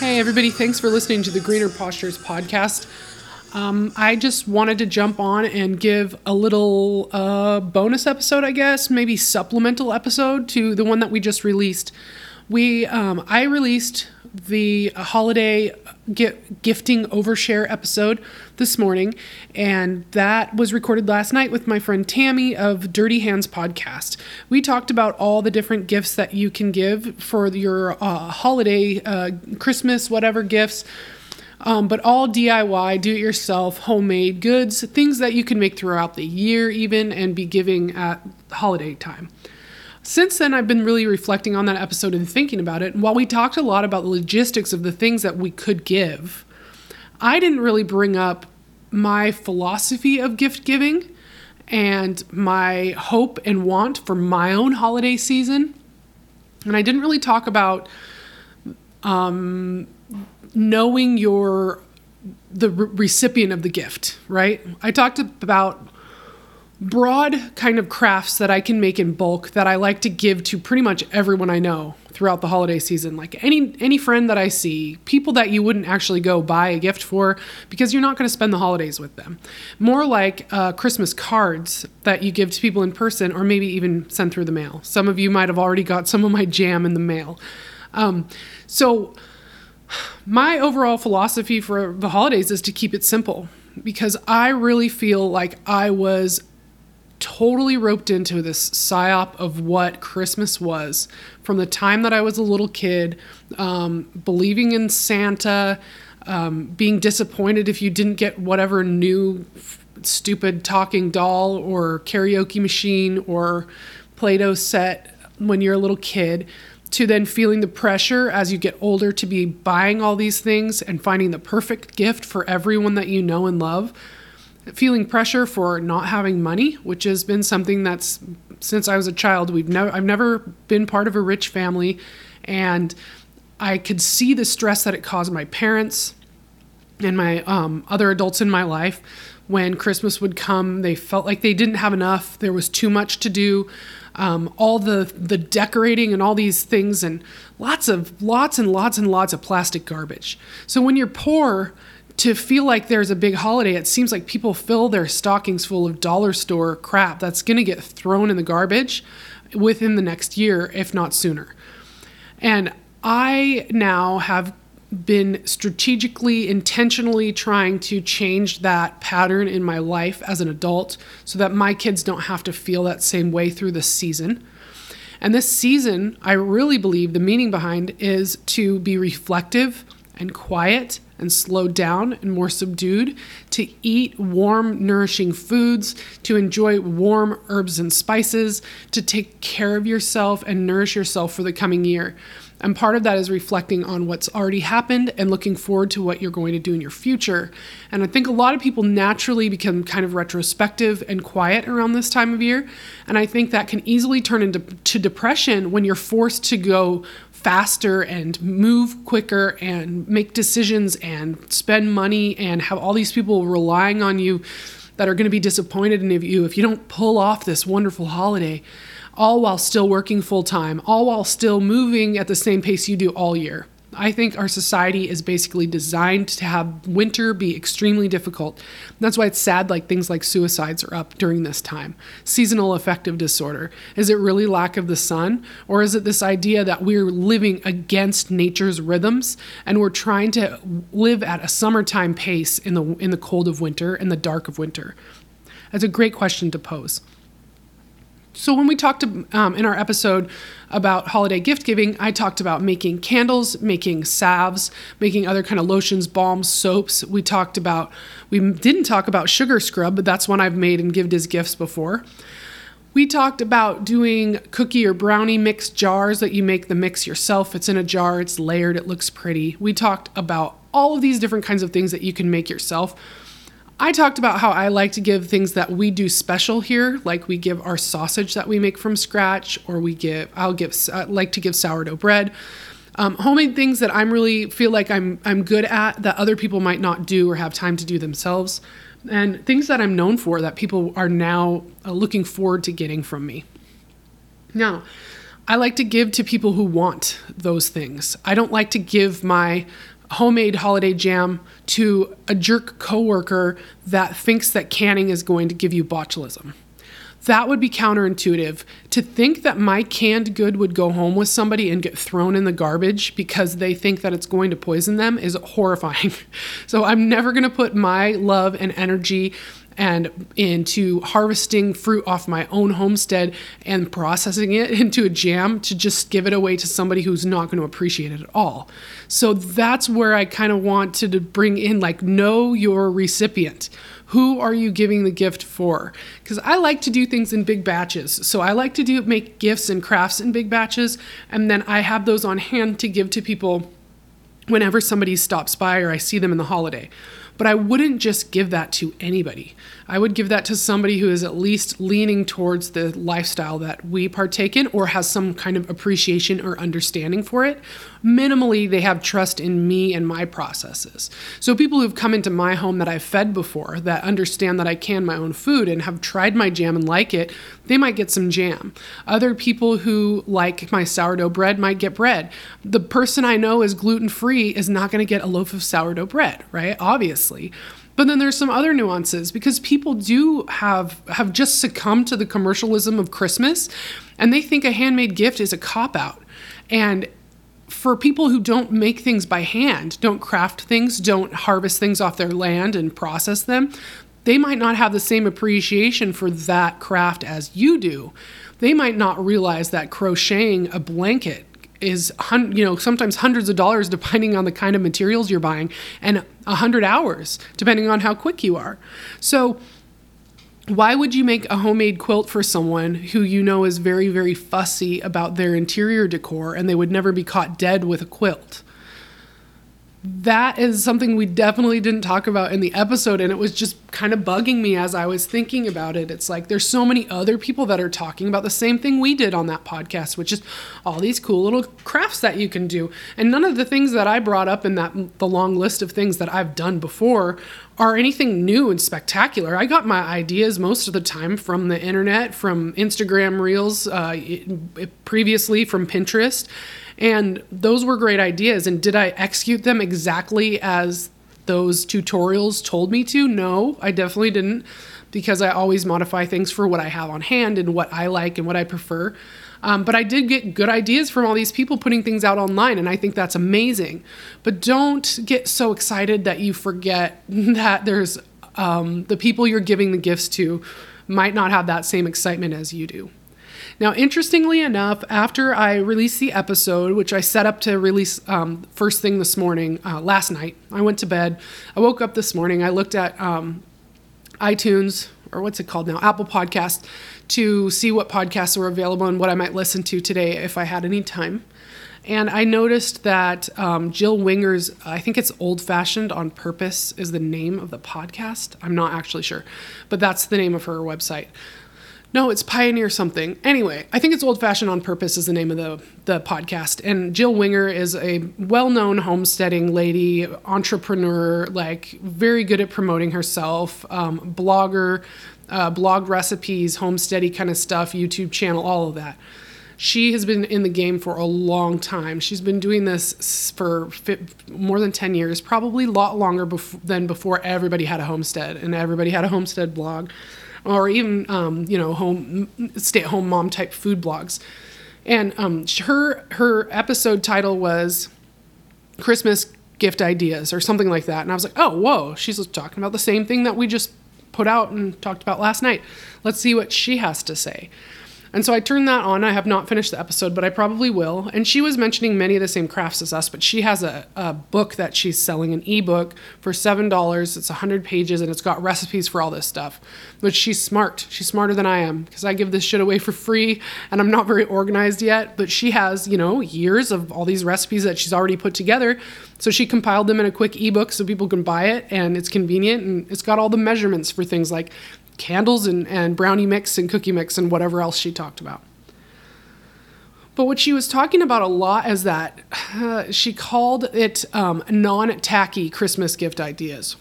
Hey, everybody, thanks for listening to the Greener Postures podcast. Um, I just wanted to jump on and give a little uh, bonus episode, I guess, maybe supplemental episode to the one that we just released. We, um, I released the holiday gifting overshare episode this morning, and that was recorded last night with my friend Tammy of Dirty Hands podcast. We talked about all the different gifts that you can give for your uh, holiday, uh, Christmas, whatever gifts. Um, but all DIY, do it yourself, homemade goods, things that you can make throughout the year, even and be giving at holiday time. Since then, I've been really reflecting on that episode and thinking about it. And while we talked a lot about the logistics of the things that we could give, I didn't really bring up my philosophy of gift giving and my hope and want for my own holiday season. And I didn't really talk about um, knowing your the re- recipient of the gift, right? I talked about broad kind of crafts that I can make in bulk that I like to give to pretty much everyone I know throughout the holiday season. Like any any friend that I see, people that you wouldn't actually go buy a gift for because you're not going to spend the holidays with them. More like uh, Christmas cards that you give to people in person, or maybe even send through the mail. Some of you might have already got some of my jam in the mail. Um, so my overall philosophy for the holidays is to keep it simple because I really feel like I was totally roped into this psyop of what Christmas was from the time that I was a little kid, um, believing in Santa, um, being disappointed if you didn't get whatever new f- stupid talking doll or karaoke machine or Play Doh set when you're a little kid. To then feeling the pressure as you get older to be buying all these things and finding the perfect gift for everyone that you know and love feeling pressure for not having money, which has been something that's since I was a child. We've never I've never been part of a rich family, and I could see the stress that it caused my parents and my um, other adults in my life. When Christmas would come, they felt like they didn't have enough. There was too much to do. Um, all the the decorating and all these things, and lots of lots and lots and lots of plastic garbage. So when you're poor, to feel like there's a big holiday, it seems like people fill their stockings full of dollar store crap that's going to get thrown in the garbage within the next year, if not sooner. And I now have been strategically, intentionally trying to change that pattern in my life as an adult so that my kids don't have to feel that same way through the season. And this season, I really believe the meaning behind is to be reflective and quiet and slowed down and more subdued, to eat warm, nourishing foods, to enjoy warm herbs and spices, to take care of yourself and nourish yourself for the coming year. And part of that is reflecting on what's already happened and looking forward to what you're going to do in your future. And I think a lot of people naturally become kind of retrospective and quiet around this time of year. And I think that can easily turn into to depression when you're forced to go faster and move quicker and make decisions and spend money and have all these people relying on you that are going to be disappointed in you if you don't pull off this wonderful holiday all while still working full time all while still moving at the same pace you do all year I think our society is basically designed to have winter be extremely difficult. That's why it's sad like things like suicides are up during this time. Seasonal affective disorder. Is it really lack of the sun or is it this idea that we're living against nature's rhythms and we're trying to live at a summertime pace in the in the cold of winter and the dark of winter? That's a great question to pose. So, when we talked um, in our episode about holiday gift giving, I talked about making candles, making salves, making other kind of lotions, balms, soaps. We talked about, we didn't talk about sugar scrub, but that's one I've made and given as gifts before. We talked about doing cookie or brownie mix jars that you make the mix yourself. It's in a jar, it's layered, it looks pretty. We talked about all of these different kinds of things that you can make yourself. I talked about how I like to give things that we do special here, like we give our sausage that we make from scratch, or we give, I'll give, I like to give sourdough bread. Um, homemade things that I'm really feel like I'm I'm good at that other people might not do or have time to do themselves, and things that I'm known for that people are now uh, looking forward to getting from me. Now, I like to give to people who want those things. I don't like to give my homemade holiday jam to a jerk coworker that thinks that canning is going to give you botulism. That would be counterintuitive. To think that my canned good would go home with somebody and get thrown in the garbage because they think that it's going to poison them is horrifying. so I'm never going to put my love and energy and into harvesting fruit off my own homestead and processing it into a jam to just give it away to somebody who's not going to appreciate it at all. So that's where I kind of want to bring in like know your recipient. Who are you giving the gift for? Because I like to do things in big batches. So I like to do make gifts and crafts in big batches, and then I have those on hand to give to people whenever somebody stops by or I see them in the holiday. But I wouldn't just give that to anybody. I would give that to somebody who is at least leaning towards the lifestyle that we partake in or has some kind of appreciation or understanding for it. Minimally, they have trust in me and my processes. So, people who've come into my home that I've fed before, that understand that I can my own food and have tried my jam and like it, they might get some jam. Other people who like my sourdough bread might get bread. The person I know is gluten free is not going to get a loaf of sourdough bread, right? Obviously. But then there's some other nuances because people do have have just succumbed to the commercialism of Christmas and they think a handmade gift is a cop out. And for people who don't make things by hand, don't craft things, don't harvest things off their land and process them, they might not have the same appreciation for that craft as you do. They might not realize that crocheting a blanket is you know sometimes hundreds of dollars depending on the kind of materials you're buying and a hundred hours depending on how quick you are so why would you make a homemade quilt for someone who you know is very very fussy about their interior decor and they would never be caught dead with a quilt that is something we definitely didn't talk about in the episode and it was just kind of bugging me as I was thinking about it. It's like there's so many other people that are talking about the same thing we did on that podcast, which is all these cool little crafts that you can do. And none of the things that I brought up in that the long list of things that I've done before are anything new and spectacular. I got my ideas most of the time from the internet, from Instagram Reels, uh, previously from Pinterest and those were great ideas. And did I execute them exactly as those tutorials told me to? No, I definitely didn't because I always modify things for what I have on hand and what I like and what I prefer. Um, but I did get good ideas from all these people putting things out online, and I think that's amazing. But don't get so excited that you forget that there's um, the people you're giving the gifts to might not have that same excitement as you do. Now, interestingly enough, after I released the episode, which I set up to release um, first thing this morning, uh, last night, I went to bed. I woke up this morning. I looked at um, iTunes, or what's it called now, Apple Podcast, to see what podcasts were available and what I might listen to today if I had any time. And I noticed that um, Jill Winger's, I think it's Old Fashioned on Purpose, is the name of the podcast. I'm not actually sure, but that's the name of her website. No, it's Pioneer something. Anyway, I think it's Old Fashioned on Purpose is the name of the the podcast. And Jill Winger is a well-known homesteading lady, entrepreneur, like very good at promoting herself, um, blogger, uh, blog recipes, homesteady kind of stuff, YouTube channel, all of that. She has been in the game for a long time. She's been doing this for more than 10 years, probably a lot longer bef- than before everybody had a homestead and everybody had a homestead blog or even um, you know home stay-at-home mom type food blogs. And um, her her episode title was christmas gift ideas or something like that. And i was like oh whoa she's talking about the same thing that we just put out and talked about last night. Let's see what she has to say and so I turned that on. I have not finished the episode, but I probably will. And she was mentioning many of the same crafts as us, but she has a, a book that she's selling, an ebook for $7. It's 100 pages and it's got recipes for all this stuff. But she's smart. She's smarter than I am because I give this shit away for free and I'm not very organized yet. But she has, you know, years of all these recipes that she's already put together. So she compiled them in a quick ebook so people can buy it and it's convenient and it's got all the measurements for things like candles and, and brownie mix and cookie mix and whatever else she talked about. But what she was talking about a lot is that uh, she called it um, non tacky Christmas gift ideas.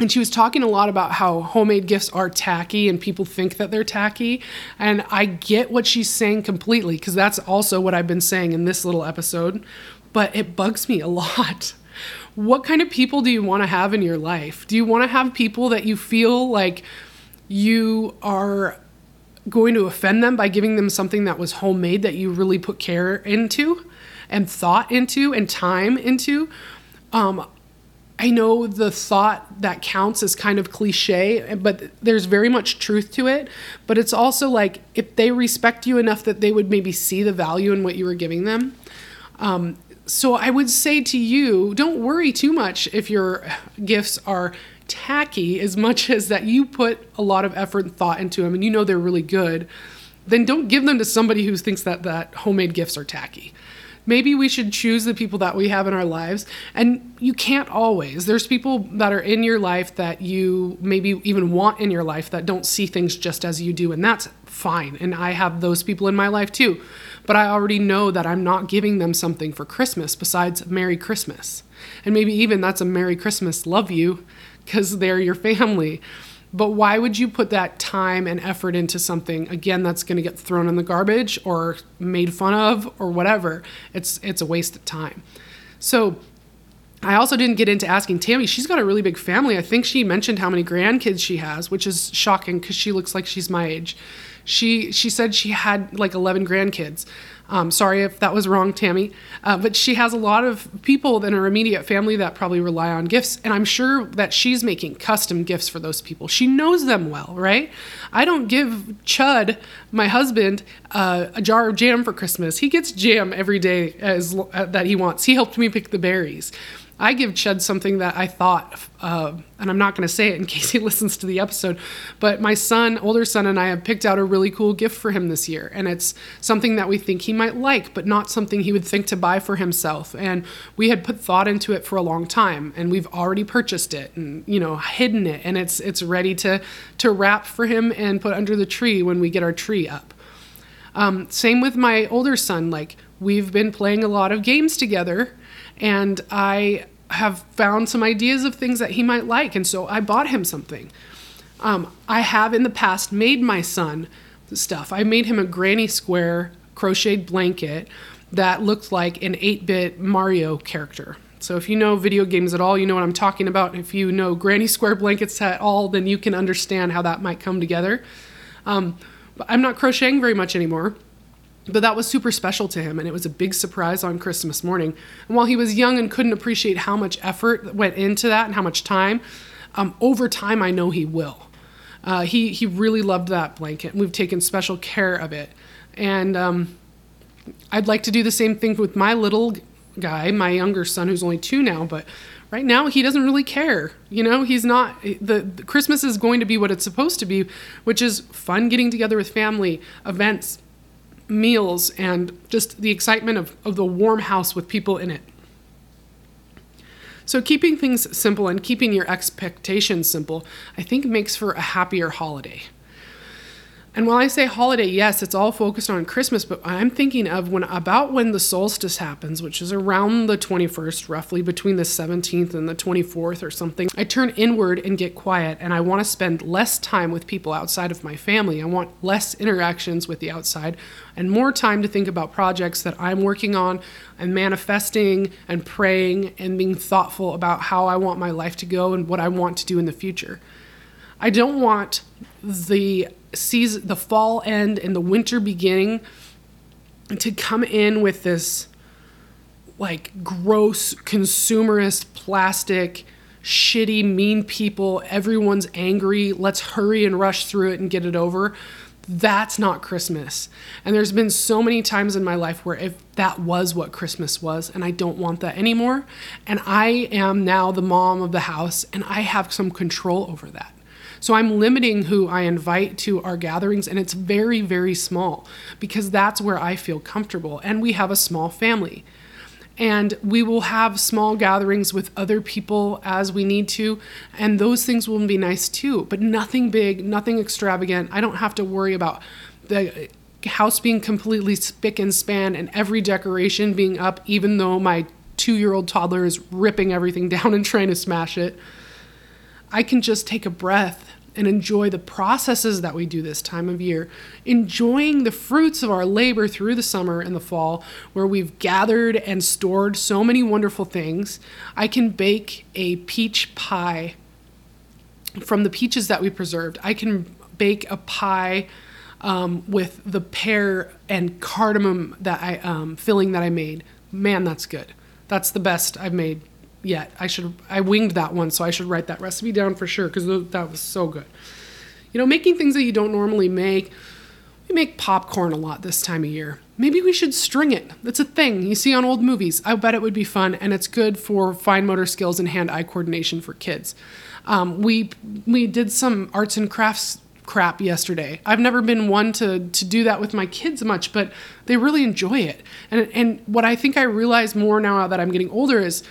and she was talking a lot about how homemade gifts are tacky and people think that they're tacky and i get what she's saying completely because that's also what i've been saying in this little episode but it bugs me a lot what kind of people do you want to have in your life do you want to have people that you feel like you are going to offend them by giving them something that was homemade that you really put care into and thought into and time into um, I know the thought that counts is kind of cliche, but there's very much truth to it. But it's also like if they respect you enough that they would maybe see the value in what you were giving them. Um, so I would say to you, don't worry too much if your gifts are tacky as much as that you put a lot of effort and thought into them and you know they're really good. Then don't give them to somebody who thinks that that homemade gifts are tacky. Maybe we should choose the people that we have in our lives. And you can't always. There's people that are in your life that you maybe even want in your life that don't see things just as you do and that's fine. And i have those people in my life too. But i already know that i'm not giving them something for christmas besides merry christmas. And maybe even that's a merry christmas love you because they're your family but why would you put that time and effort into something again that's going to get thrown in the garbage or made fun of or whatever? It's it's a waste of time. So I also didn't get into asking Tammy. She's got a really big family. I think she mentioned how many grandkids she has, which is shocking because she looks like she's my age. She she said she had like 11 grandkids. Um, sorry if that was wrong, Tammy. Uh, but she has a lot of people in her immediate family that probably rely on gifts. And I'm sure that she's making custom gifts for those people. She knows them well, right? I don't give Chud, my husband, uh, a jar of jam for Christmas. He gets jam every day as, uh, that he wants. He helped me pick the berries. I give Chud something that I thought, uh, and I'm not going to say it in case he listens to the episode, but my son, older son, and I have picked out a really cool gift for him this year. And it's something that we think he might like, but not something he would think to buy for himself. And we had put thought into it for a long time, and we've already purchased it and, you know, hidden it. And it's, it's ready to, to wrap for him and put under the tree when we get our tree up. Um, same with my older son. Like, we've been playing a lot of games together and I have found some ideas of things that he might like, and so I bought him something. Um, I have in the past made my son stuff. I made him a granny square crocheted blanket that looked like an 8 bit Mario character. So if you know video games at all, you know what I'm talking about. If you know granny square blankets at all, then you can understand how that might come together. Um, but I'm not crocheting very much anymore. But that was super special to him, and it was a big surprise on Christmas morning. And while he was young and couldn't appreciate how much effort went into that and how much time, um, over time I know he will. Uh, he he really loved that blanket, and we've taken special care of it. And um, I'd like to do the same thing with my little guy, my younger son, who's only two now, but right now he doesn't really care you know he's not the, the, christmas is going to be what it's supposed to be which is fun getting together with family events meals and just the excitement of, of the warm house with people in it. So, keeping things simple and keeping your expectations simple, I think makes for a happier holiday. And while I say holiday, yes, it's all focused on Christmas, but I'm thinking of when about when the solstice happens, which is around the 21st, roughly between the 17th and the 24th or something. I turn inward and get quiet, and I want to spend less time with people outside of my family. I want less interactions with the outside and more time to think about projects that I'm working on and manifesting and praying and being thoughtful about how I want my life to go and what I want to do in the future. I don't want the season, the fall end and the winter beginning to come in with this like gross consumerist plastic shitty mean people. Everyone's angry. Let's hurry and rush through it and get it over. That's not christmas. And there's been so many times in my life where if that was what christmas was and i don't want that anymore and i am now the mom of the house and i have some control over that so I'm limiting who I invite to our gatherings, and it's very, very small because that's where I feel comfortable. And we have a small family. And we will have small gatherings with other people as we need to, and those things will be nice too, but nothing big, nothing extravagant. I don't have to worry about the house being completely spick and span and every decoration being up, even though my two year old toddler is ripping everything down and trying to smash it. I can just take a breath and enjoy the processes that we do this time of year, enjoying the fruits of our labor through the summer and the fall, where we've gathered and stored so many wonderful things. I can bake a peach pie from the peaches that we preserved. I can bake a pie um, with the pear and cardamom that I um, filling that I made. Man, that's good. That's the best I've made yet. I should I winged that one, so I should write that recipe down for sure because that was so good. You know, making things that you don't normally make. We make popcorn a lot this time of year. Maybe we should string it. That's a thing you see on old movies. I bet it would be fun, and it's good for fine motor skills and hand-eye coordination for kids. Um, we we did some arts and crafts crap yesterday. I've never been one to to do that with my kids much, but they really enjoy it. And and what I think I realize more now that I'm getting older is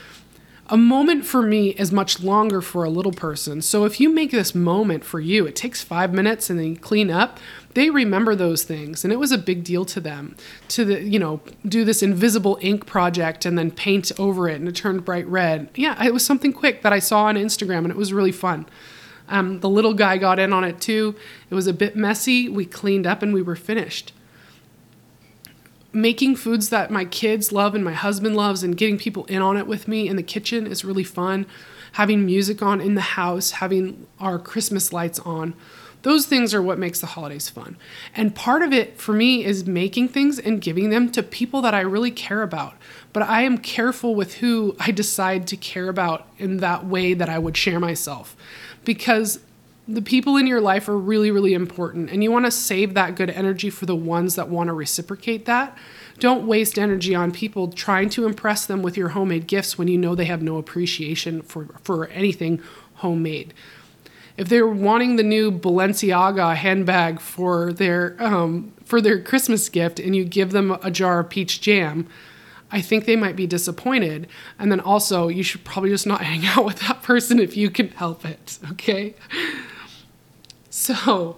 a moment for me is much longer for a little person. So if you make this moment for you, it takes five minutes and then you clean up, they remember those things. And it was a big deal to them to the, you know, do this invisible ink project and then paint over it and it turned bright red. Yeah, it was something quick that I saw on Instagram and it was really fun. Um, the little guy got in on it too. It was a bit messy. We cleaned up and we were finished making foods that my kids love and my husband loves and getting people in on it with me in the kitchen is really fun. Having music on in the house, having our Christmas lights on. Those things are what makes the holidays fun. And part of it for me is making things and giving them to people that I really care about. But I am careful with who I decide to care about in that way that I would share myself. Because the people in your life are really, really important. And you want to save that good energy for the ones that want to reciprocate that. Don't waste energy on people trying to impress them with your homemade gifts when you know they have no appreciation for, for anything homemade. If they're wanting the new Balenciaga handbag for their um, for their Christmas gift and you give them a jar of peach jam, I think they might be disappointed. And then also, you should probably just not hang out with that person if you can help it, okay? So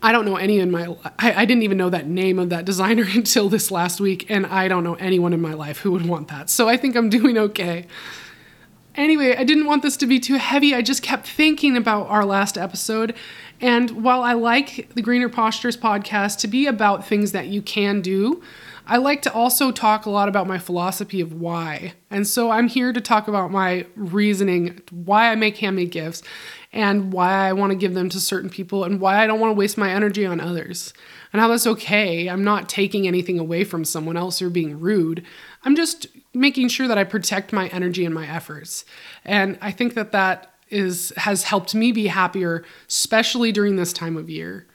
I don't know any in my I, I didn't even know that name of that designer until this last week, and I don't know anyone in my life who would want that. So I think I'm doing okay. Anyway, I didn't want this to be too heavy. I just kept thinking about our last episode. And while I like the Greener Postures podcast to be about things that you can do, I like to also talk a lot about my philosophy of why. And so I'm here to talk about my reasoning, why I make handmade gifts, and why I want to give them to certain people, and why I don't want to waste my energy on others. And how that's okay. I'm not taking anything away from someone else or being rude. I'm just making sure that I protect my energy and my efforts. And I think that that is has helped me be happier, especially during this time of year.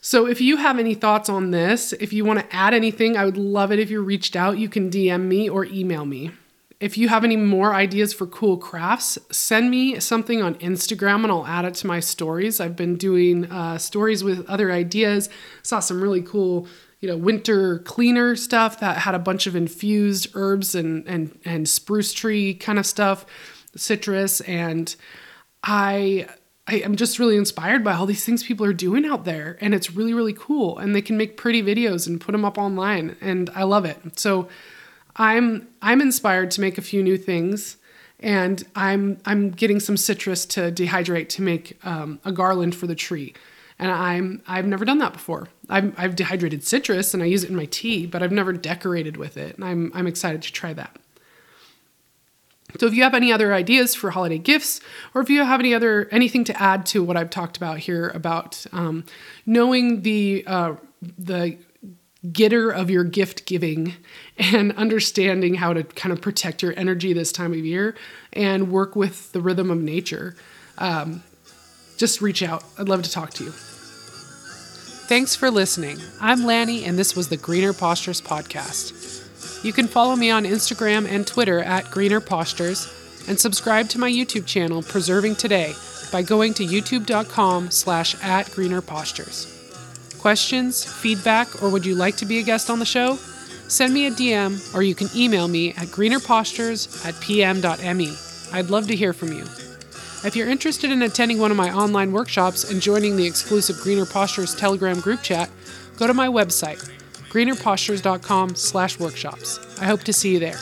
So if you have any thoughts on this, if you want to add anything, I would love it if you reached out. You can DM me or email me. If you have any more ideas for cool crafts, send me something on Instagram and I'll add it to my stories. I've been doing uh, stories with other ideas. Saw some really cool, you know, winter cleaner stuff that had a bunch of infused herbs and and and spruce tree kind of stuff, citrus, and I I am just really inspired by all these things people are doing out there. And it's really, really cool. And they can make pretty videos and put them up online. And I love it. So I'm I'm inspired to make a few new things. And I'm I'm getting some citrus to dehydrate to make um, a garland for the tree. And I'm I've never done that before. I've, I've dehydrated citrus and I use it in my tea, but I've never decorated with it. And I'm I'm excited to try that. So if you have any other ideas for holiday gifts, or if you have any other anything to add to what I've talked about here about um, knowing the uh, the getter of your gift giving and understanding how to kind of protect your energy this time of year and work with the rhythm of nature, um, just reach out. I'd love to talk to you. Thanks for listening. I'm Lanni, and this was the Greener Postures Podcast. You can follow me on Instagram and Twitter at Greener Postures and subscribe to my YouTube channel Preserving Today by going to youtube.com slash at Greener Postures. Questions, feedback, or would you like to be a guest on the show? Send me a DM or you can email me at greenerpostures at pm.me. I'd love to hear from you. If you're interested in attending one of my online workshops and joining the exclusive Greener Postures Telegram group chat, go to my website, greenerpostures.com slash workshops. I hope to see you there.